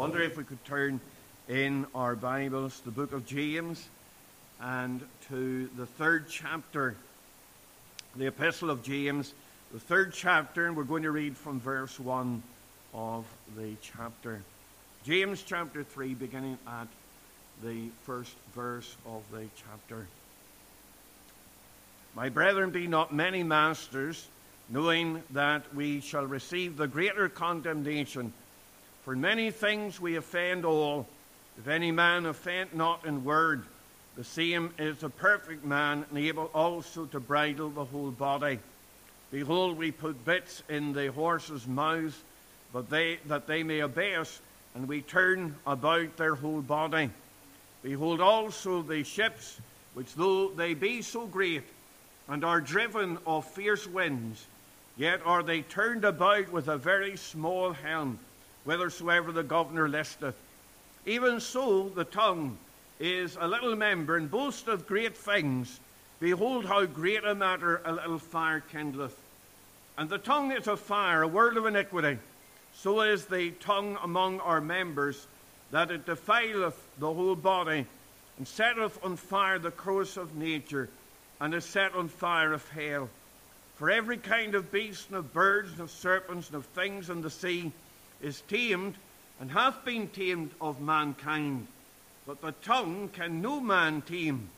wonder if we could turn in our Bibles the book of James and to the third chapter, the epistle of James, the third chapter, and we're going to read from verse 1 of the chapter. James chapter 3, beginning at the first verse of the chapter. My brethren, be not many masters, knowing that we shall receive the greater condemnation. For in many things we offend all. If any man offend not in word, the same is a perfect man, and able also to bridle the whole body. Behold, we put bits in the horses' mouths, but they, that they may obey us, and we turn about their whole body. Behold also the ships, which though they be so great, and are driven of fierce winds, yet are they turned about with a very small helm, whithersoever the governor listeth. Even so, the tongue is a little member, and boasteth great things. Behold, how great a matter a little fire kindleth. And the tongue is a fire, a world of iniquity. So is the tongue among our members, that it defileth the whole body, and setteth on fire the course of nature and is set on fire of hell. For every kind of beast, and of birds, and of serpents, and of things in the sea is tamed, and hath been tamed of mankind. But the tongue can no man tame.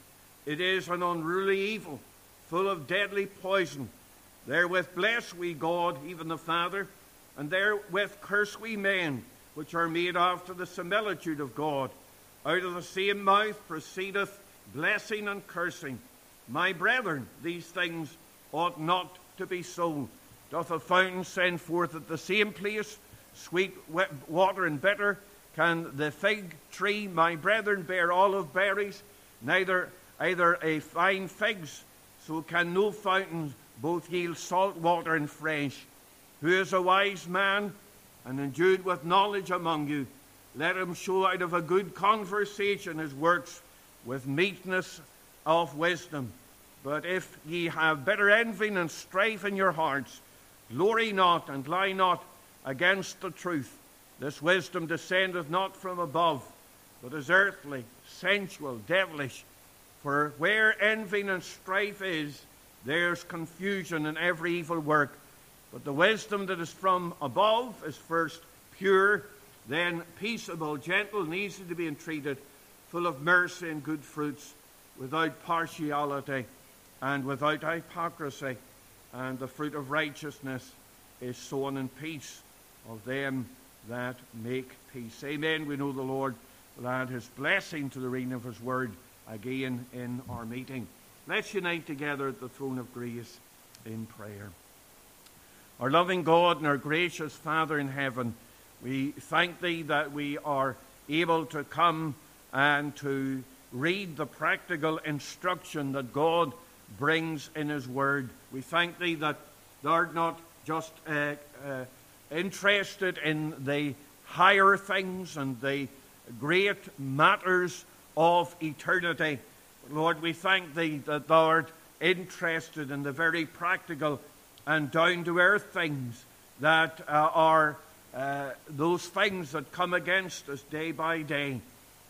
It is an unruly evil, full of deadly poison. Therewith bless we God, even the Father, and therewith curse we men, which are made after the similitude of God. Out of the same mouth proceedeth blessing and cursing. My brethren, these things ought not to be so. Doth a fountain send forth at the same place sweet water and bitter? Can the fig tree, my brethren, bear olive berries? Neither either a fine figs, so can no fountain both yield salt water and fresh. Who is a wise man and endued with knowledge among you? Let him show out of a good conversation his works with meekness of wisdom. But if ye have bitter envy and strife in your hearts, glory not and lie not against the truth. This wisdom descendeth not from above, but is earthly, sensual, devilish. For where envy and strife is, there's confusion in every evil work. But the wisdom that is from above is first pure, then peaceable, gentle, and easy to be entreated, full of mercy and good fruits, without partiality and without hypocrisy. And the fruit of righteousness is sown in peace of them that make peace. Amen. We know the Lord will add his blessing to the reading of his word again in our meeting. Let's unite together at the throne of grace in prayer. Our loving God and our gracious Father in heaven, we thank thee that we are able to come and to read the practical instruction that God brings in His Word. We thank Thee that Thou art not just uh, uh, interested in the higher things and the great matters of eternity. Lord, we thank Thee that Thou art interested in the very practical and down to earth things that uh, are uh, those things that come against us day by day.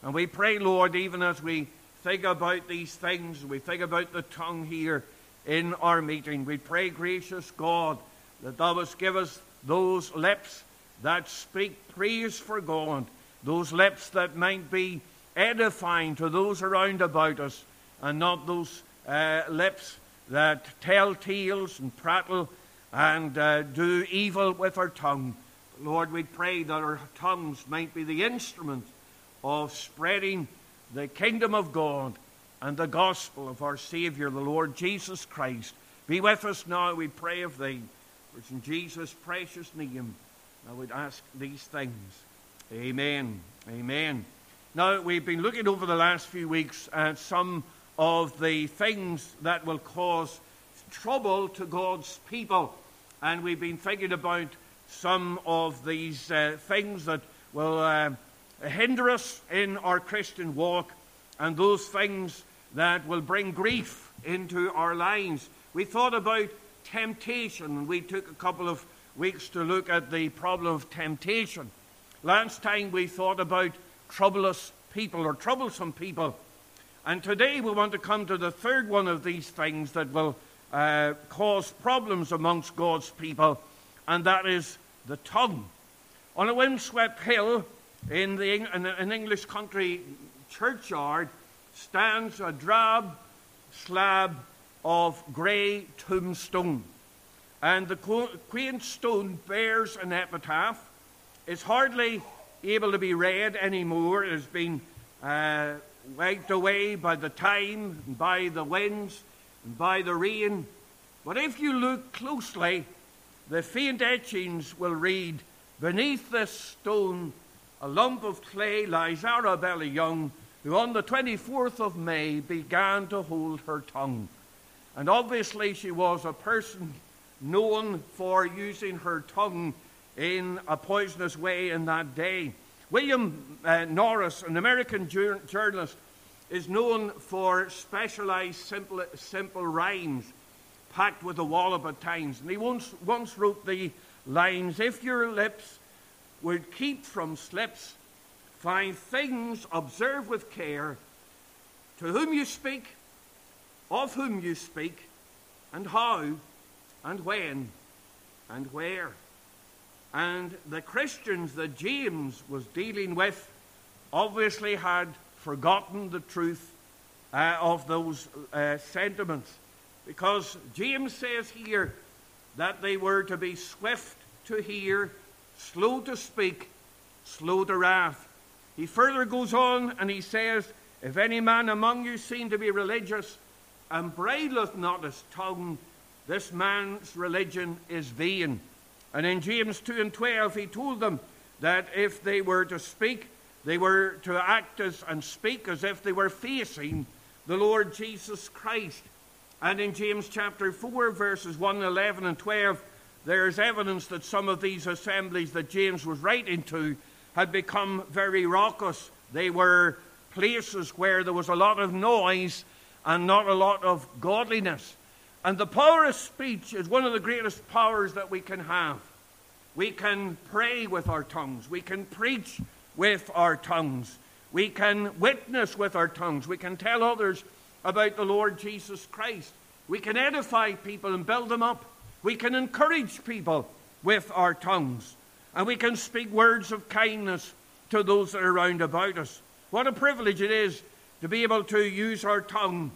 And we pray, Lord, even as we think about these things, we think about the tongue here in our meeting, we pray, gracious God, that thou must give us those lips that speak praise for God, those lips that might be edifying to those around about us, and not those uh, lips that tell tales and prattle and uh, do evil with our tongue. Lord, we pray that our tongues might be the instrument of spreading the kingdom of God and the gospel of our Savior, the Lord Jesus Christ. Be with us now, we pray of thee. For it's in Jesus' precious name I would ask these things. Amen. Amen. Now, we've been looking over the last few weeks at some of the things that will cause trouble to God's people. And we've been thinking about some of these uh, things that will. Uh, hinder us in our Christian walk and those things that will bring grief into our lives. We thought about temptation. We took a couple of weeks to look at the problem of temptation. Last time we thought about troublous people or troublesome people. And today we want to come to the third one of these things that will uh, cause problems amongst God's people, and that is the tongue. On a windswept hill in, the, in an English country churchyard stands a drab slab of grey tombstone. And the quaint stone bears an epitaph It's hardly able to be read anymore. It has been uh, wiped away by the time, by the winds, and by the rain. But if you look closely, the faint etchings will read, Beneath this stone, a lump of clay lies Arabella Young, who on the 24th of May began to hold her tongue. And obviously, she was a person known for using her tongue in a poisonous way in that day. William uh, Norris, an American jur- journalist, is known for specialized simple, simple rhymes packed with a wallop at times. And he once, once wrote the lines If your lips would keep from slips, find things, observe with care, to whom you speak, of whom you speak, and how, and when, and where. And the Christians that James was dealing with obviously had forgotten the truth uh, of those uh, sentiments. Because James says here that they were to be swift to hear, slow to speak, slow to wrath. He further goes on and he says, If any man among you seem to be religious bridleth not his tongue, this man's religion is vain. And in James 2 and 12, he told them that if they were to speak, they were to act as and speak as if they were facing the Lord Jesus Christ. And in James chapter 4, verses 1, 11, and 12, there's evidence that some of these assemblies that James was writing to had become very raucous. They were places where there was a lot of noise and not a lot of godliness. And the power of speech is one of the greatest powers that we can have. We can pray with our tongues. We can preach with our tongues. We can witness with our tongues. We can tell others about the Lord Jesus Christ. We can edify people and build them up. We can encourage people with our tongues. And we can speak words of kindness to those that are round about us. What a privilege it is to be able to use our tongue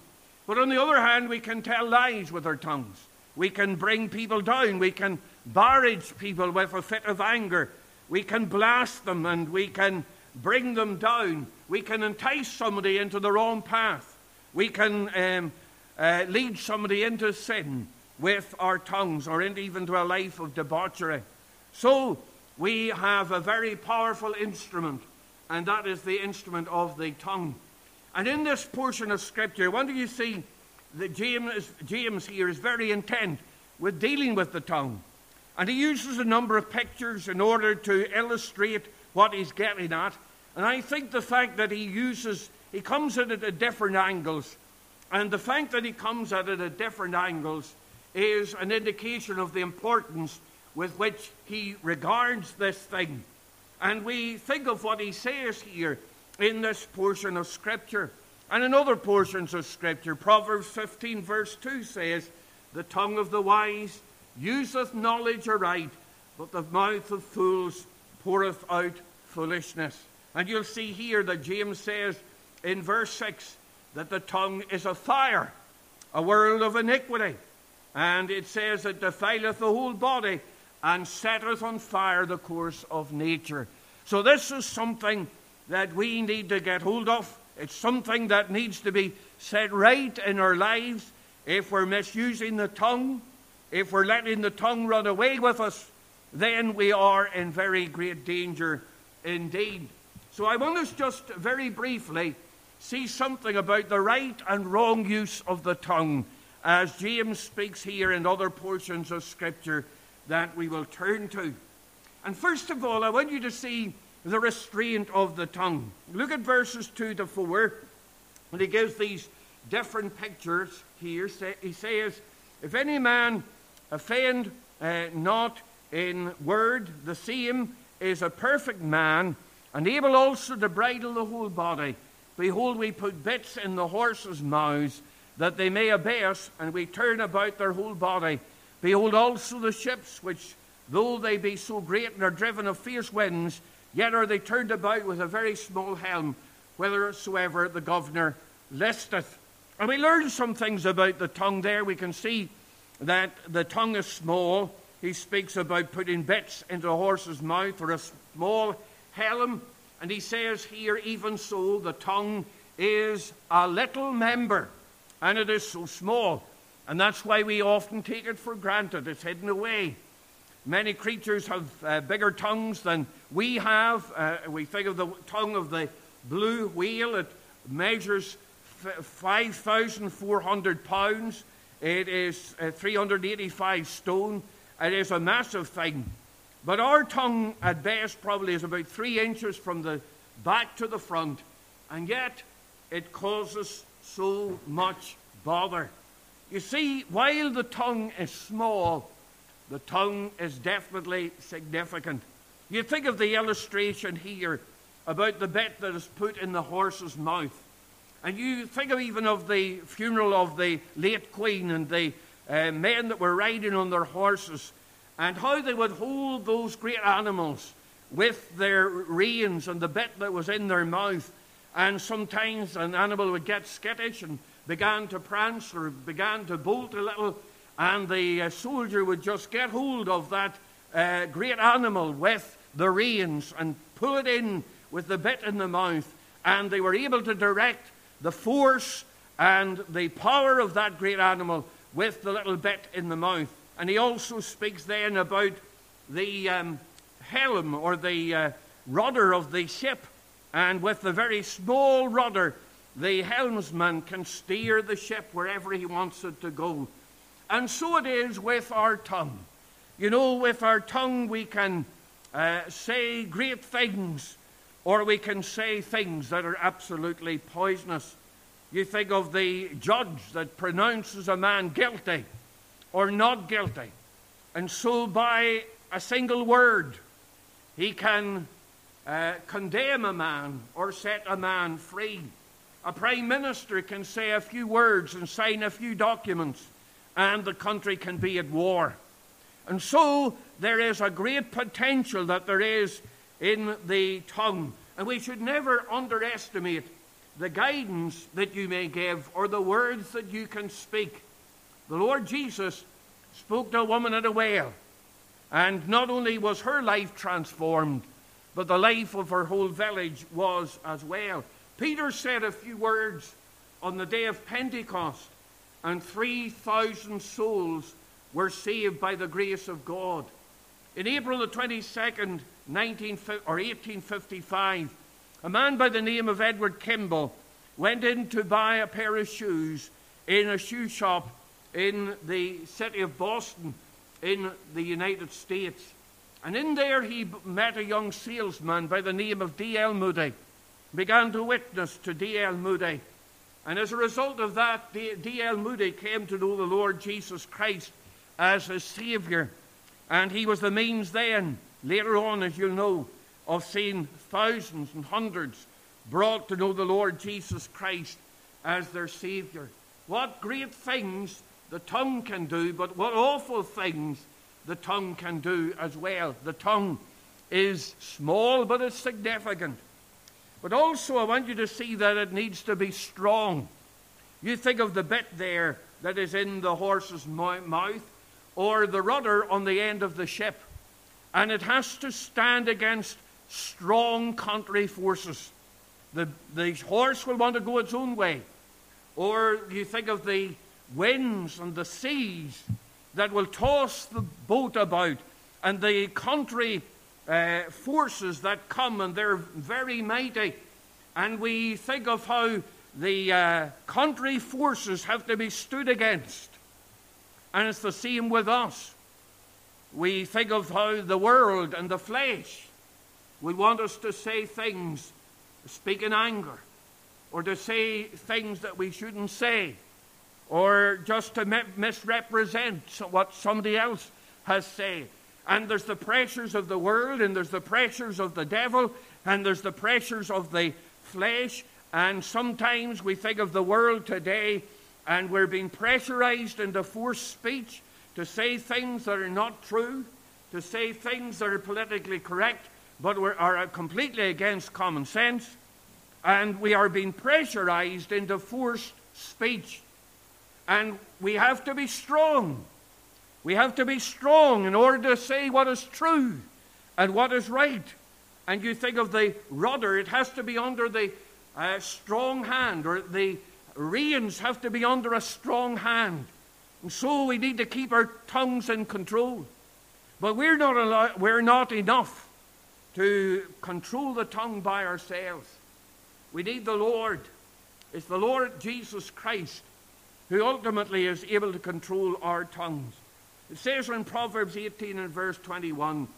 but on the other hand, we can tell lies with our tongues. We can bring people down. We can barrage people with a fit of anger. We can blast them and we can bring them down. We can entice somebody into the wrong path. We can um, uh, lead somebody into sin with our tongues or into even to a life of debauchery. So we have a very powerful instrument, and that is the instrument of the tongue. And in this portion of Scripture, what do you see that James, James here is very intent with dealing with the tongue. And he uses a number of pictures in order to illustrate what he's getting at. And I think the fact that he uses, he comes at it at different angles. And the fact that he comes at it at different angles is an indication of the importance with which he regards this thing. And we think of what he says here in this portion of Scripture. And in other portions of Scripture, Proverbs 15, verse 2 says, The tongue of the wise useth knowledge aright, but the mouth of fools poureth out foolishness. And you'll see here that James says in verse 6 that the tongue is a fire, a world of iniquity. And it says it defileth the whole body and setteth on fire the course of nature. So this is something that we need to get hold of. It's something that needs to be set right in our lives. If we're misusing the tongue, if we're letting the tongue run away with us, then we are in very great danger indeed. So I want us just very briefly see something about the right and wrong use of the tongue as James speaks here in other portions of Scripture that we will turn to. And first of all, I want you to see the restraint of the tongue. Look at verses 2 to 4, and he gives these different pictures here. He says, If any man offend uh, not in word, the same is a perfect man, and able also to bridle the whole body. Behold, we put bits in the horses' mouths, that they may obey us, and we turn about their whole body. Behold also the ships, which, though they be so great and are driven of fierce winds, yet are they turned about with a very small helm, whithersoever the governor listeth. And we learn some things about the tongue there. We can see that the tongue is small. He speaks about putting bits into a horse's mouth or a small helm. And he says here, even so, the tongue is a little member, and it is so small. And that's why we often take it for granted. It's hidden away. Many creatures have uh, bigger tongues than we have. Uh, we think of the tongue of the blue whale, it measures 5,400 pounds. It is uh, 385 stone. It is a massive thing. But our tongue, at best, probably is about three inches from the back to the front, and yet it causes so much bother. You see, while the tongue is small, the tongue is definitely significant. You think of the illustration here about the bit that is put in the horse's mouth. And you think of even of the funeral of the late Queen and the uh, men that were riding on their horses and how they would hold those great animals with their reins and the bit that was in their mouth. And sometimes an animal would get skittish and began to prance or began to bolt a little, and the uh, soldier would just get hold of that uh, great animal with the reins and pull it in with the bit in the mouth, and they were able to direct the force and the power of that great animal with the little bit in the mouth. And he also speaks then about the um, helm or the uh, rudder of the ship. And with the very small rudder, the helmsman can steer the ship wherever he wants it to go. And so it is with our tongue. You know, with our tongue, we can uh, say great things, or we can say things that are absolutely poisonous. You think of the judge that pronounces a man guilty or not guilty. And so, by a single word, he can uh, condemn a man or set a man free. A prime minister can say a few words and sign a few documents, and the country can be at war. And so, there is a great potential that there is in the tongue. And we should never underestimate the guidance that you may give or the words that you can speak. The Lord Jesus spoke to a woman at a well, and not only was her life transformed, but the life of her whole village was as well. Peter said a few words on the day of Pentecost, and 3,000 souls were saved by the grace of God. In April the 22nd, 19, or 1855, a man by the name of Edward Kimball went in to buy a pair of shoes in a shoe shop in the city of Boston in the United States. And in there he met a young salesman by the name of D.L. Moody, began to witness to D.L. Moody. And as a result of that, D.L. Moody came to know the Lord Jesus Christ as his Savior. And he was the means then, later on, as you'll know, of seeing thousands and hundreds brought to know the Lord Jesus Christ as their Savior. What great things the tongue can do, but what awful things the tongue can do as well. The tongue is small, but it's significant. But also, I want you to see that it needs to be strong. You think of the bit there that is in the horse's mouth, or the rudder on the end of the ship, and it has to stand against strong contrary forces. The, the horse will want to go its own way. Or you think of the winds and the seas that will toss the boat about, and the contrary uh, forces that come, and they're very mighty. And we think of how the uh, contrary forces have to be stood against. And it's the same with us. We think of how the world and the flesh will want us to say things, speak in anger, or to say things that we shouldn't say or just to misrepresent what somebody else has said. And there's the pressures of the world, and there's the pressures of the devil, and there's the pressures of the flesh. And sometimes we think of the world today, and we're being pressurized into forced speech to say things that are not true, to say things that are politically correct, but are completely against common sense. And we are being pressurized into forced speech. And we have to be strong. We have to be strong in order to say what is true and what is right. And you think of the rudder, it has to be under the uh, strong hand, or the reins have to be under a strong hand. And so we need to keep our tongues in control. But we're not, al- we're not enough to control the tongue by ourselves. We need the Lord. It's the Lord Jesus Christ who ultimately is able to control our tongues. It says in Proverbs 18 and verse 21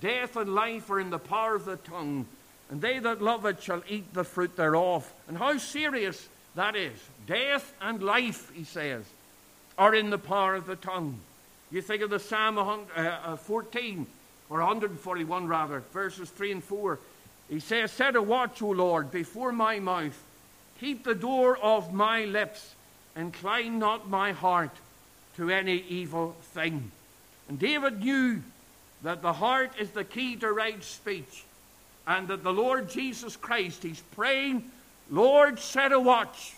Death and life are in the power of the tongue, and they that love it shall eat the fruit thereof. And how serious that is. Death and life, he says, are in the power of the tongue. You think of the Psalm uh, uh, 14, or 141 rather, verses 3 and 4. He says, Set a watch, O Lord, before my mouth. Keep the door of my lips. Incline not my heart to any evil thing. And David knew that the heart is the key to right speech, and that the Lord Jesus Christ, he's praying, Lord, set a watch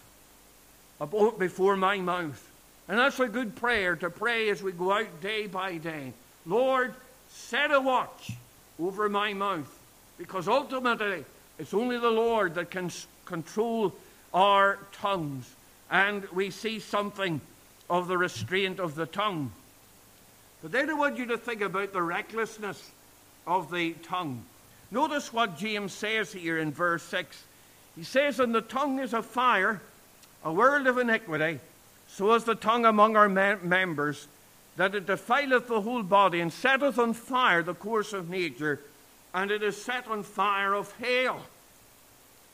before my mouth. And that's a good prayer to pray as we go out day by day. Lord, set a watch over my mouth. Because ultimately, it's only the Lord that can control our tongues. And we see something of the restraint of the tongue. But then I want you to think about the recklessness of the tongue. Notice what James says here in verse 6. He says, And the tongue is a fire, a world of iniquity so is the tongue among our members, that it defileth the whole body, and setteth on fire the course of nature, and it is set on fire of hell.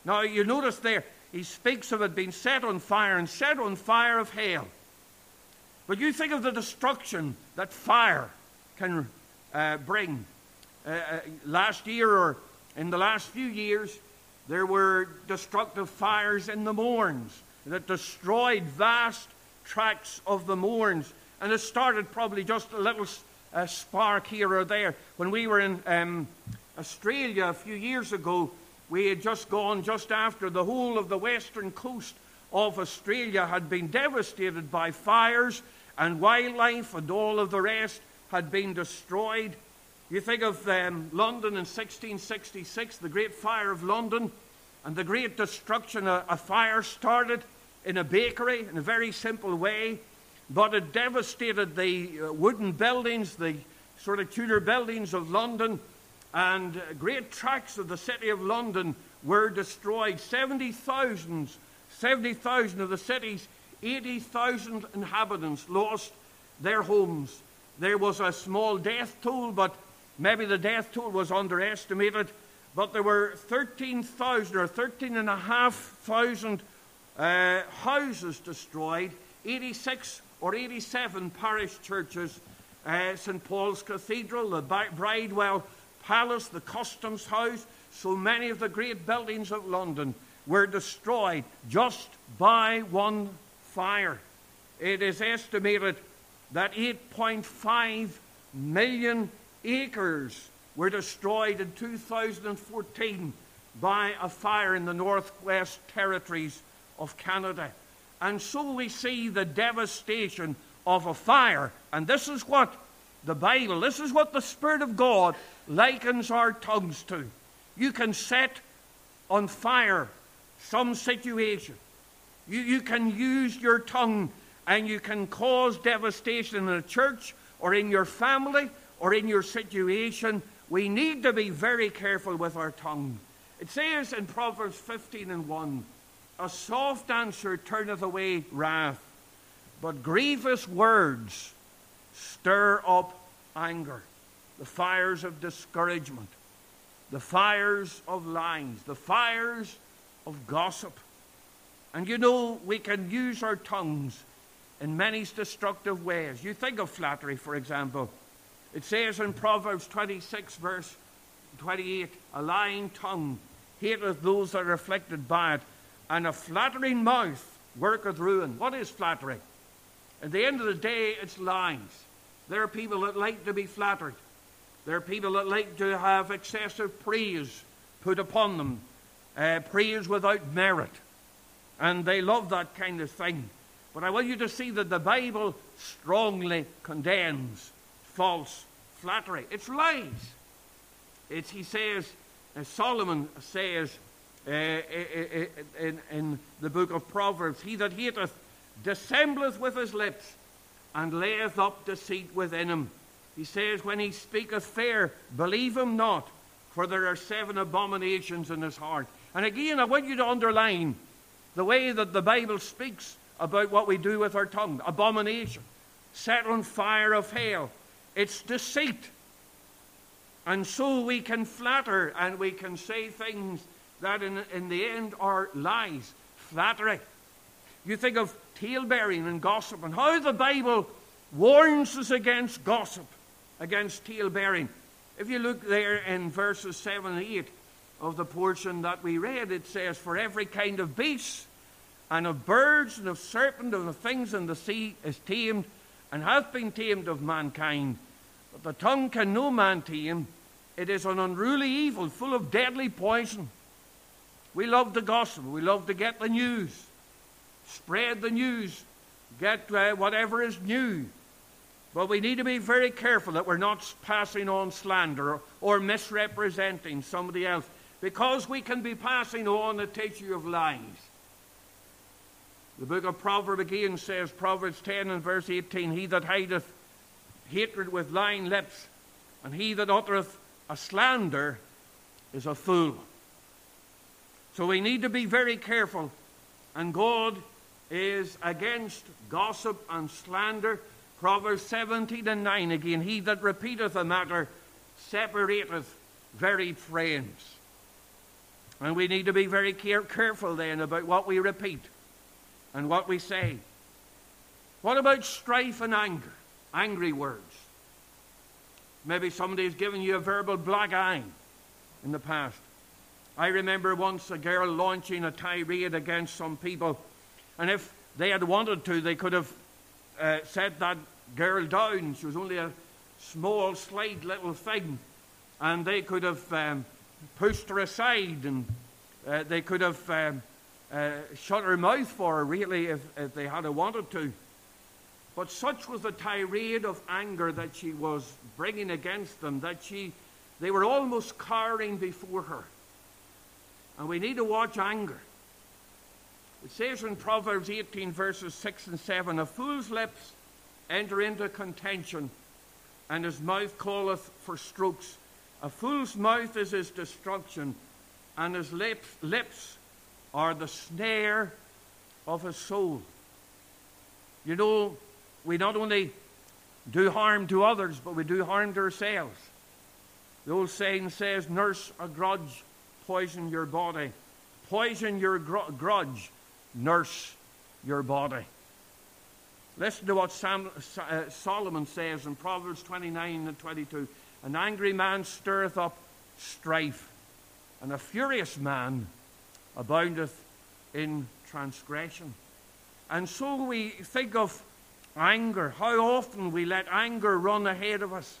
Now, you notice there, he speaks of it being set on fire and set on fire of hell. But you think of the destruction that fire can uh, bring. Uh, uh, last year, or in the last few years, there were destructive fires in the moorns that destroyed vast tracts of the moorns. And it started probably just a little uh, spark here or there. When we were in um, Australia a few years ago, we had just gone just after the whole of the western coast of Australia had been devastated by fires, and wildlife and all of the rest had been destroyed. You think of um, London in 1666, the Great Fire of London, and the great destruction a, a fire started in a bakery in a very simple way, but it devastated the uh, wooden buildings, the sort of Tudor buildings of London, and great tracts of the city of London were destroyed. 70,000 70, of the city's 80,000 inhabitants lost their homes. There was a small death toll, but maybe the death toll was underestimated. But there were 13,000 or 13,500 uh, houses destroyed, 86 or 87 parish churches, uh, St. Paul's Cathedral, the Bridewell Palace, the Customs House, so many of the great buildings of London were destroyed just by one fire. It is estimated that 8.5 million acres were destroyed in 2014 by a fire in the Northwest Territories of Canada. And so we see the devastation of a fire. And this is what the Bible, this is what the Spirit of God likens our tongues to. You can set on fire some situation. You, you can use your tongue and you can cause devastation in a church or in your family or in your situation. We need to be very careful with our tongue. It says in Proverbs 15 and 1 a soft answer turneth away wrath, but grievous words stir up anger. The fires of discouragement, the fires of lies, the fires of gossip. And you know, we can use our tongues in many destructive ways. You think of flattery, for example. It says in Proverbs 26, verse 28, a lying tongue hateth those that are afflicted by it, and a flattering mouth worketh ruin. What is flattery? At the end of the day, it's lies. There are people that like to be flattered. There are people that like to have excessive praise put upon them, uh, praise without merit. And they love that kind of thing. But I want you to see that the Bible strongly condemns false flattery. It's lies. It's, he says, as Solomon says uh, uh, uh, in, in the book of Proverbs, he that hateth dissembleth with his lips and layeth up deceit within him. He says, When he speaketh fair, believe him not, for there are seven abominations in his heart. And again, I want you to underline the way that the Bible speaks about what we do with our tongue abomination, set on fire of hell. It's deceit. And so we can flatter and we can say things that in, in the end are lies, flattery. You think of talebearing and gossip and how the Bible warns us against gossip, against talebearing. If you look there in verses 7 and 8 of the portion that we read, it says, For every kind of beast, and of birds, and of serpents and of things in the sea is tamed, and hath been tamed of mankind. But the tongue can no man tame. It is an unruly evil, full of deadly poison. We love the gossip. We love to get the news, spread the news, get uh, whatever is new. But we need to be very careful that we're not passing on slander or, misrepresenting somebody else because we can be passing on a teaching of lies. The book of Proverbs again says, Proverbs 10 and verse 18, He that hideth hatred with lying lips, and he that uttereth a slander is a fool. So we need to be very careful, and God is against gossip and slander. Proverbs 17 and 9 again, he that repeateth a matter separateth very friends. And we need to be very care- careful then about what we repeat and what we say. What about strife and anger? Angry words. Maybe somebody's given you a verbal black eye in the past. I remember once a girl launching a tirade against some people, and if they had wanted to, they could have uh, set that girl down. She was only a small, slight little thing, and they could have um, pushed her aside, and uh, they could have um, uh, shut her mouth for her, really, if, if they had wanted to. But such was the tirade of anger that she was bringing against them that she, they were almost cowering before her. And we need to watch anger. It says in Proverbs 18, verses 6 and 7 A fool's lips enter into contention, and his mouth calleth for strokes. A fool's mouth is his destruction, and his lips, lips are the snare of a soul. You know, we not only do harm to others, but we do harm to ourselves. The old saying says, Nurse a grudge, poison your body. Poison your gr- grudge, nurse your body. Listen to what Sam, uh, Solomon says in Proverbs 29 and 22. An angry man stirreth up strife, and a furious man aboundeth in transgression. And so we think of anger, how often we let anger run ahead of us.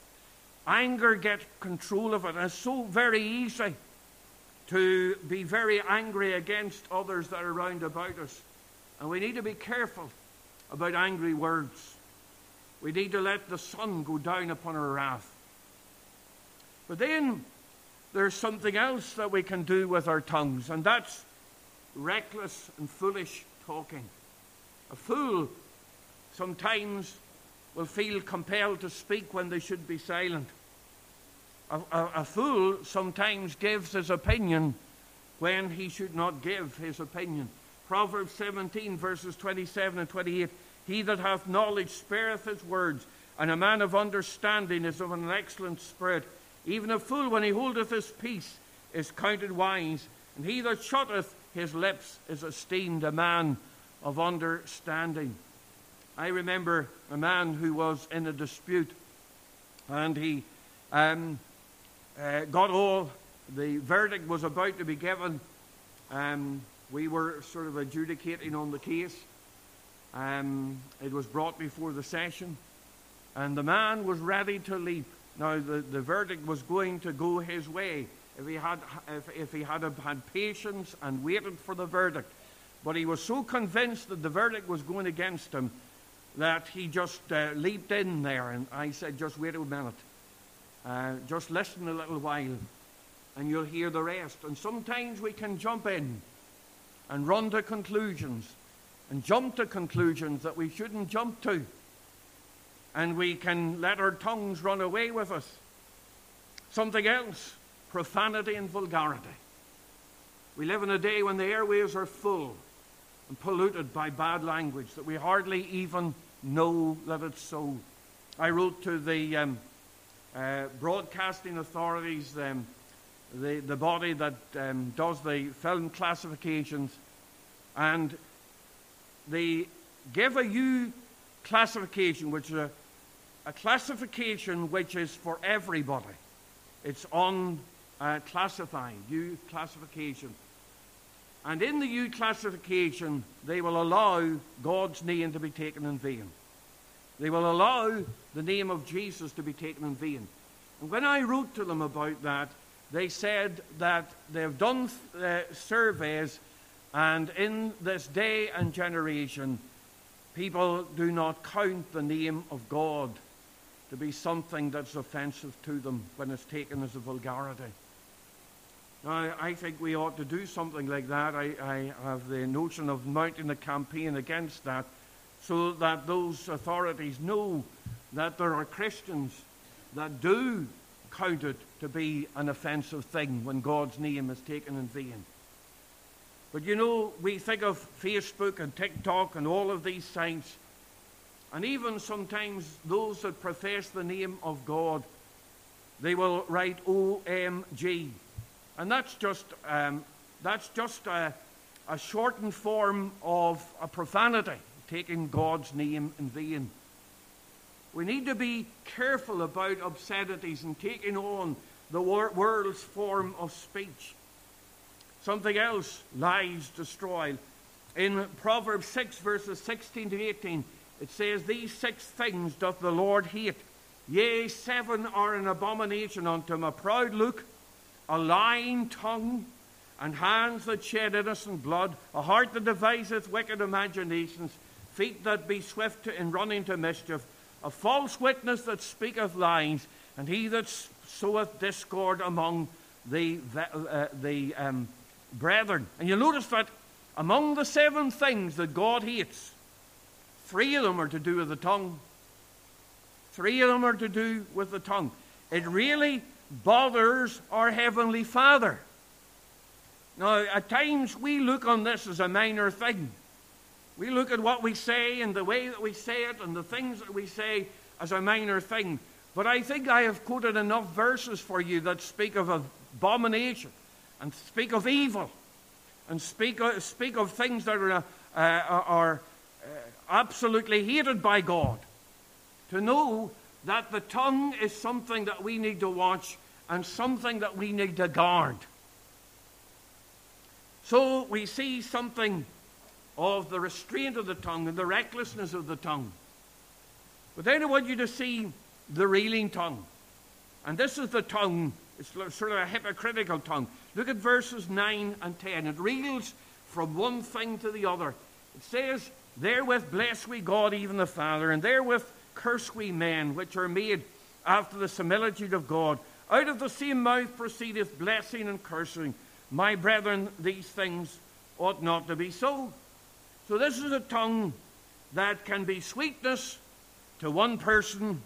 Anger get control of it. And it's so very easy to be very angry against others that are around about us. And we need to be careful about angry words. We need to let the sun go down upon our wrath. But then there's something else that we can do with our tongues, and that's reckless and foolish talking. A fool sometimes will feel compelled to speak when they should be silent. A, a, a, fool sometimes gives his opinion when he should not give his opinion. Proverbs 17, verses 27 and 28 He that hath knowledge spareth his words, and a man of understanding is of an excellent spirit. Even a fool, when he holdeth his peace, is counted wise, and he that shutteth his lips is esteemed a man of understanding. I remember a man who was in a dispute And he um, uh, got all, the verdict was about to be given. Um, we were sort of adjudicating on the case. Um, it was brought before the session, and the man was ready to leap. Now, the, the verdict was going to go his way if he had, if, if he had had patience and waited for the verdict. But he was so convinced that the verdict was going against him that he just uh, leaped in there. And I said, just wait a minute. Uh, just listen a little while, and you'll hear the rest. And sometimes we can jump in and run to conclusions and jump to conclusions that we shouldn't jump to. And we can let our tongues run away with us. Something else profanity and vulgarity. We live in a day when the airways are full and polluted by bad language that we hardly even know that it's so. I wrote to the um, uh, broadcasting authorities, um, the, the body that um, does the film classifications, and they give a U classification, which is a, a classification which is for everybody. It's unclassified, uh, U classification. And in the U classification, they will allow God's name to be taken in vain. They will allow the name of Jesus to be taken in vain. And when I wrote to them about that, they said that they've done uh, surveys and in this day and generation, people do not count the name of God to be something that's offensive to them when it's taken as a vulgarity. Now, I think we ought to do something like that. I, I have the notion of mounting a campaign against that so that those authorities know that there are Christians that do count it to be an offensive thing when God's name is taken in vain. But you know, we think of Facebook and TikTok and all of these things, and even sometimes those that profess the name of God, they will write OMG. And that's just, um, that's just a, a shortened form of a profanity, taking God's name in vain. We need to be careful about obscenities and taking on the world's form of speech. Something else, lies destroy. In Proverbs 6, verses 16 to 18, it says, These six things doth the Lord hate. Yea, seven are an abomination unto him a proud look, a lying tongue, and hands that shed innocent blood, a heart that deviseth wicked imaginations, feet that be swift in running to mischief, a false witness that speaketh lies, and he that soweth discord among the, uh, the um, brethren. And you'll notice that among the seven things that God hates, three of them are to do with the tongue. Three of them are to do with the tongue. It really bothers our Heavenly Father. Now, at times we look on this as a minor thing. We look at what we say and the way that we say it and the things that we say as a minor thing. But I think I have quoted enough verses for you that speak of abomination and speak of evil and speak of, speak of things that are, uh, are uh, absolutely hated by God. To know that the tongue is something that we need to watch and something that we need to guard. So we see something of the restraint of the tongue and the recklessness of the tongue. But then I want you to see the reeling tongue. And this is the tongue, it's sort of a hypocritical tongue. Look at verses 9 and 10. It reels from one thing to the other. It says, Therewith bless we God, even the Father, and therewith curse we men, which are made after the similitude of God. Out of the same mouth proceedeth blessing and cursing. My brethren, these things ought not to be so. So, this is a tongue that can be sweetness to one person,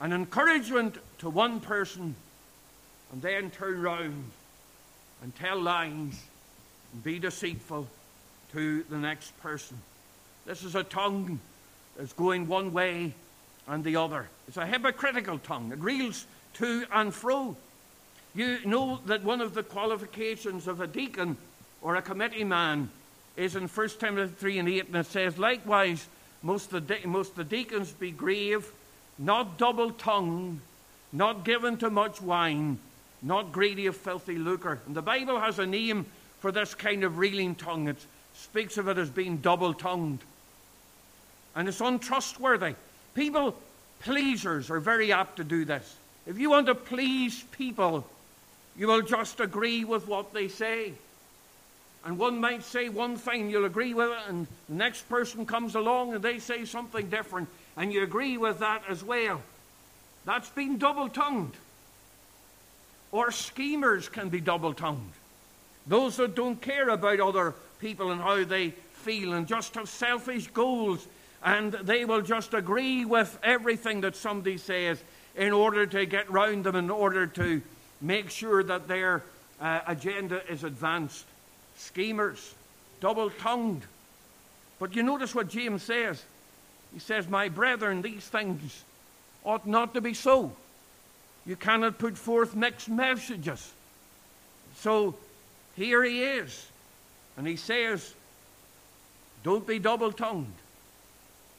an encouragement to one person, and then turn round and tell lies and be deceitful to the next person. This is a tongue that's going one way and the other. It's a hypocritical tongue. It reels to and fro. You know that one of the qualifications of a deacon or a committee man is in 1 Timothy 3 and 8, and it says, Likewise, most the, most of the deacons be grave, not double tongued, not given to much wine, not greedy of filthy lucre. And the Bible has a name for this kind of reeling tongue. It speaks of it as being double tongued. And it's untrustworthy. People pleasers are very apt to do this. If you want to please people, you will just agree with what they say. And one might say one thing, you'll agree with it, and the next person comes along and they say something different, and you agree with that as well. That's being double tongued. Or schemers can be double tongued. Those that don't care about other people and how they feel and just have selfish goals, and they will just agree with everything that somebody says in order to get round them, in order to make sure that their uh, agenda is advanced schemers, double tongued. But you notice what James says. He says, My brethren, these things ought not to be so. You cannot put forth mixed messages. So here he is. And he says, Don't be double tongued.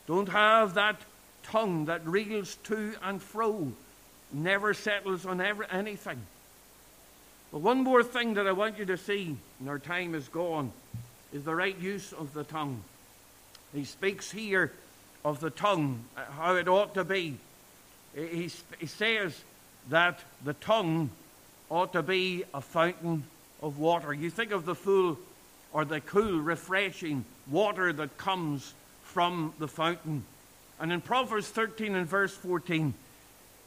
Don't have that tongue that reels to and fro, never settles on ever, anything. But one more thing that I want you to see, and our time is gone, is the right use of the tongue. He speaks here of the tongue, uh, how it ought to be. He, he says that the tongue ought to be a fountain of water. You think of the full or the cool, refreshing water that comes from the fountain. And in Proverbs 13 and verse 14,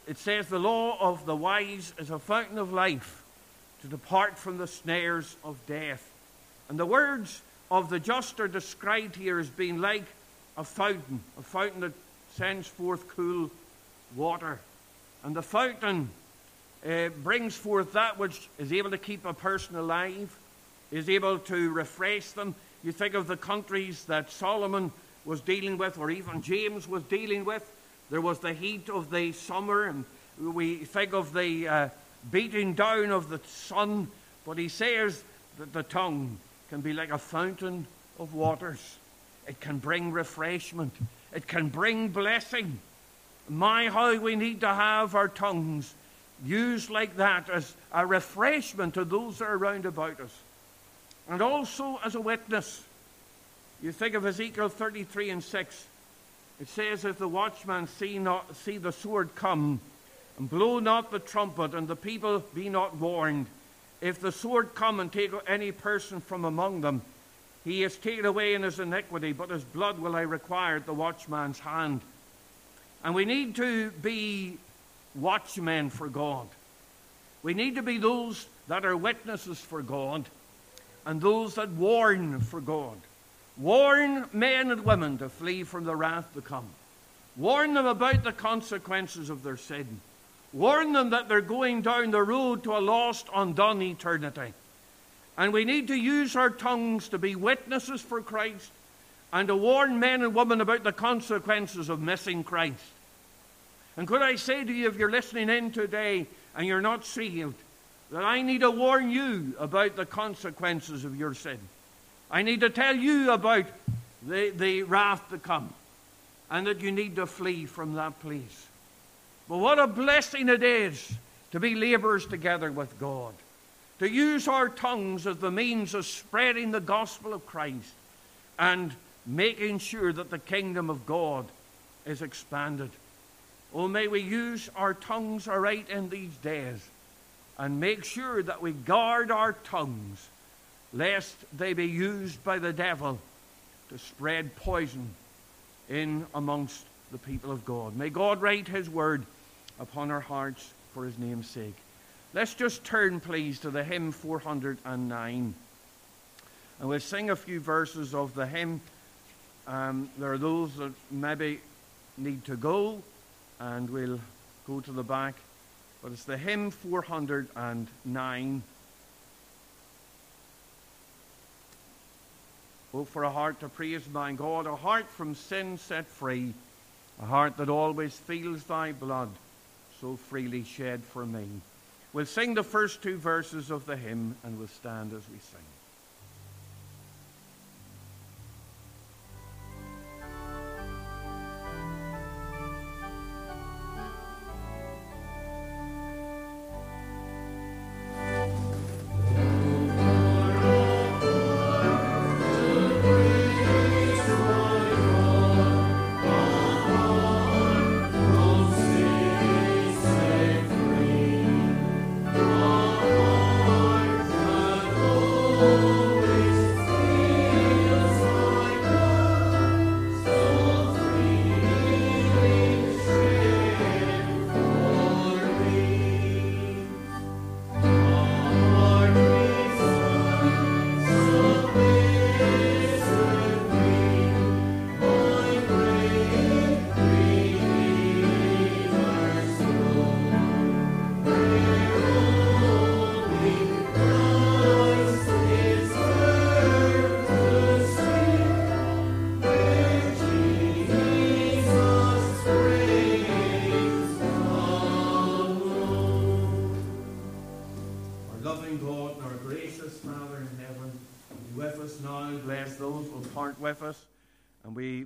it says, The law of the wise is a fountain of life to depart from the snares of death. And the words of the just are described here as being like a fountain, a fountain that sends forth cool water. And the fountain uh, brings forth that which is able to keep a person alive, is able to refresh them. You think of the countries that Solomon was dealing with, or even James was dealing with. There was the heat of the summer, and we think of the uh, beating down of the sun, but he says that the tongue can be like a fountain of waters. It can bring refreshment, it can bring blessing. My, how we need to have our tongues used like that as a refreshment to those that are round about us. And also as a witness. You think of Ezekiel 33 and 6. It says, If the watchman see, not, see the sword come, and blow not the trumpet, and the people be not warned. If the sword come and take any person from among them, he is taken away in his iniquity, but his blood will I require at the watchman's hand. And we need to be watchmen for God. We need to be those that are witnesses for God and those that warn for God. Warn men and women to flee from the wrath to come. Warn them about the consequences of their sin. Warn them that they're going down the road to a lost, undone eternity. And we need to use our tongues to be witnesses for Christ and to warn men and women about the consequences of missing Christ. And could I say to you, if you're listening in today and you're not saved, that I need to warn you about the consequences of your sin. I need to tell you about the, the wrath to come and that you need to flee from that place. But what a blessing it is to be laborers together with God, to use our tongues as the means of spreading the gospel of Christ and making sure that the kingdom of God is expanded. Oh, may we use our tongues aright in these days and make sure that we guard our tongues lest they be used by the devil to spread poison in amongst the people of God. May God write his word upon our hearts for his name's sake. Let's just turn, please, to the hymn 409. And we'll sing a few verses of the hymn. Um, there are those that maybe need to go, and we'll go to the back. But it's the hymn 409. Oh, for a heart to praise my God, a heart from sin set free, a heart that always feels thy blood so freely shed for me. We'll sing the first two verses of the hymn and we'll stand as we sing.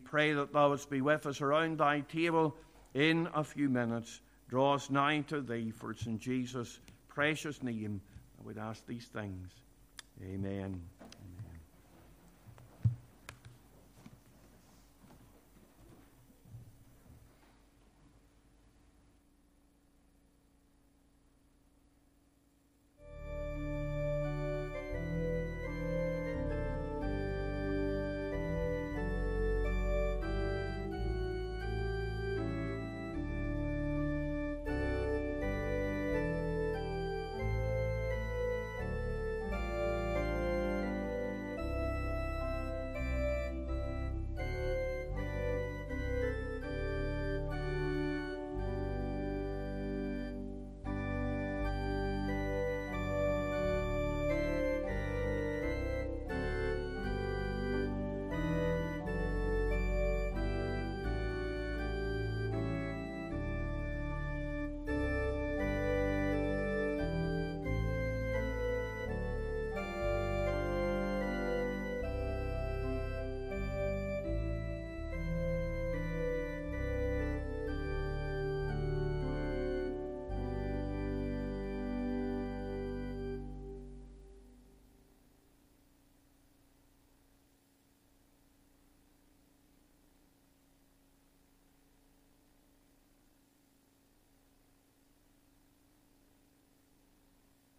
Pray that thou wouldst be with us around thy table in a few minutes. Draw us nigh to thee, for it's in Jesus' precious name that we'd ask these things. Amen. Amen.